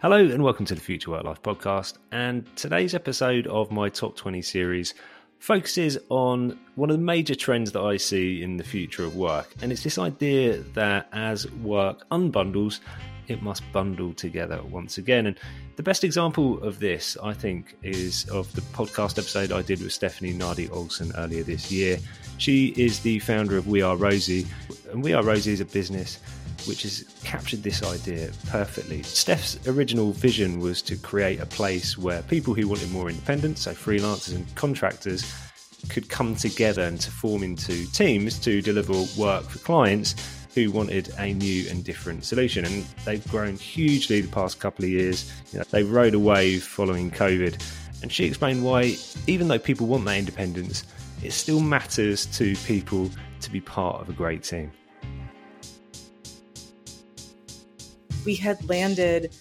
Hello and welcome to the Future Work Life podcast. And today's episode of my top 20 series focuses on one of the major trends that I see in the future of work. And it's this idea that as work unbundles, it must bundle together once again. And the best example of this, I think, is of the podcast episode I did with Stephanie Nadi Olson earlier this year. She is the founder of We Are Rosie, and We Are Rosie is a business which has captured this idea perfectly. Steph's original vision was to create a place where people who wanted more independence, so freelancers and contractors, could come together and to form into teams to deliver work for clients who wanted a new and different solution. And they've grown hugely the past couple of years. You know, they rode a wave following COVID. And she explained why, even though people want that independence, it still matters to people to be part of a great team. We had landed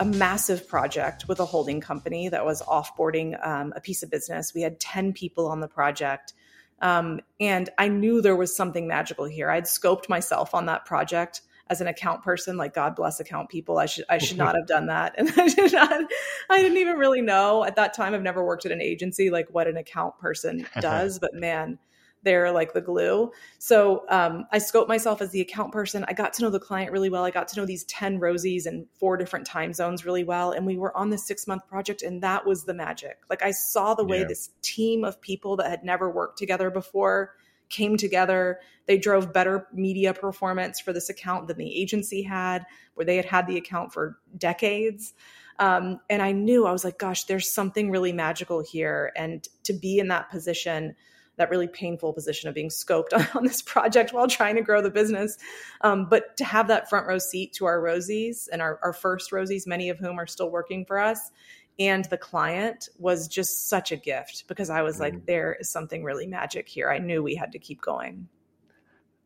a massive project with a holding company that was offboarding um, a piece of business. We had 10 people on the project. Um, and I knew there was something magical here. I'd scoped myself on that project as an account person, like God bless account people. I should I should not have done that. And I did not I didn't even really know at that time. I've never worked at an agency like what an account person does, but man, they're like the glue. So um, I scoped myself as the account person. I got to know the client really well. I got to know these 10 Rosies in four different time zones really well. And we were on this six month project, and that was the magic. Like I saw the way yeah. this team of people that had never worked together before came together. They drove better media performance for this account than the agency had, where they had had the account for decades. Um, and I knew I was like, gosh, there's something really magical here. And to be in that position, that really painful position of being scoped on, on this project while trying to grow the business. Um, but to have that front row seat to our Rosies and our, our first Rosies, many of whom are still working for us, and the client was just such a gift because I was mm. like, there is something really magic here. I knew we had to keep going.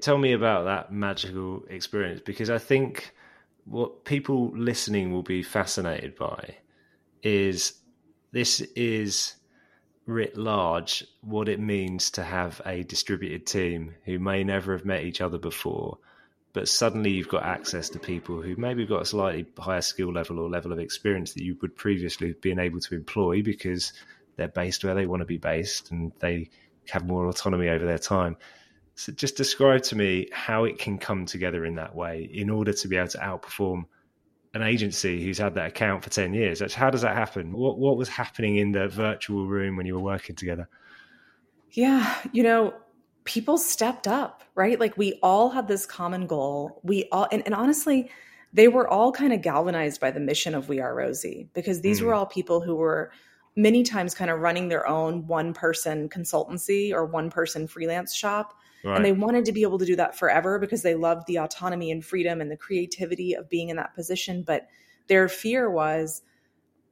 Tell me about that magical experience because I think what people listening will be fascinated by is this is writ large what it means to have a distributed team who may never have met each other before, but suddenly you've got access to people who maybe got a slightly higher skill level or level of experience that you would previously have been able to employ because they're based where they want to be based and they have more autonomy over their time. So just describe to me how it can come together in that way in order to be able to outperform an agency who's had that account for 10 years. How does that happen? What, what was happening in the virtual room when you were working together? Yeah, you know, people stepped up, right? Like we all had this common goal. We all, and, and honestly, they were all kind of galvanized by the mission of We Are Rosie because these mm. were all people who were many times kind of running their own one person consultancy or one person freelance shop Right. And they wanted to be able to do that forever because they loved the autonomy and freedom and the creativity of being in that position. But their fear was,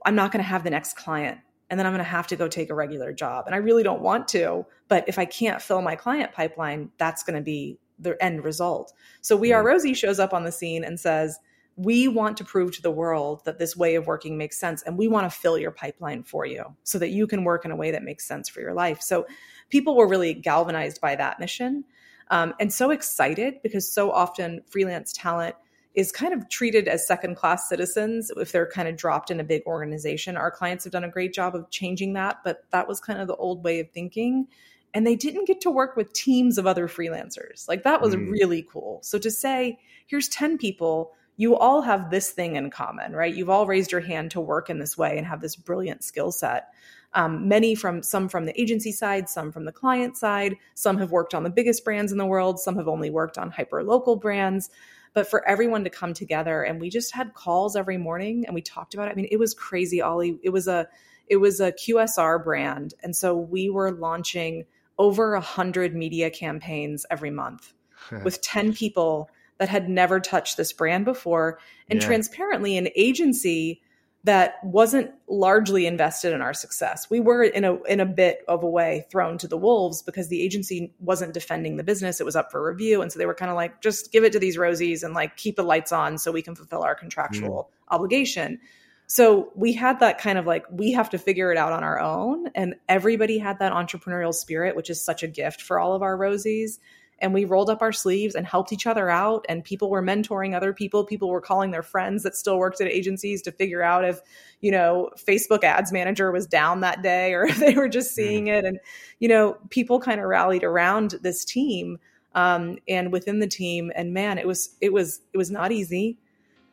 I'm not going to have the next client. And then I'm going to have to go take a regular job. And I really don't want to. But if I can't fill my client pipeline, that's going to be the end result. So We Are Rosie shows up on the scene and says, we want to prove to the world that this way of working makes sense and we want to fill your pipeline for you so that you can work in a way that makes sense for your life. So people were really galvanized by that mission um, and so excited because so often freelance talent is kind of treated as second class citizens if they're kind of dropped in a big organization. Our clients have done a great job of changing that but that was kind of the old way of thinking and they didn't get to work with teams of other freelancers. Like that was mm. really cool. So to say here's 10 people you all have this thing in common, right? You've all raised your hand to work in this way and have this brilliant skill set. Um, many from some from the agency side, some from the client side. Some have worked on the biggest brands in the world. Some have only worked on hyper local brands. But for everyone to come together, and we just had calls every morning, and we talked about it. I mean, it was crazy, Ollie. It was a it was a QSR brand, and so we were launching over a hundred media campaigns every month with ten people that had never touched this brand before and yeah. transparently an agency that wasn't largely invested in our success. We were in a in a bit of a way thrown to the wolves because the agency wasn't defending the business. It was up for review. And so they were kind of like, just give it to these rosies and like keep the lights on so we can fulfill our contractual mm. obligation. So we had that kind of like, we have to figure it out on our own. And everybody had that entrepreneurial spirit, which is such a gift for all of our rosies and we rolled up our sleeves and helped each other out. And people were mentoring other people. People were calling their friends that still worked at agencies to figure out if you know facebook ads manager was down that day or if they were just mm-hmm. seeing it. And you know people kind of rallied around this team um, and within the team. And man it was it was it was not easy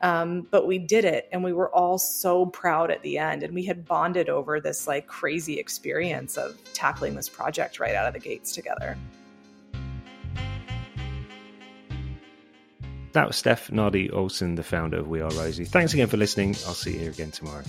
um, but we did it. And we were all so proud at the end. And we had bonded over this like crazy experience of tackling this project right out of the gates together That was Steph Nadi Olson, the founder of We Are Rosie. Thanks again for listening. I'll see you here again tomorrow.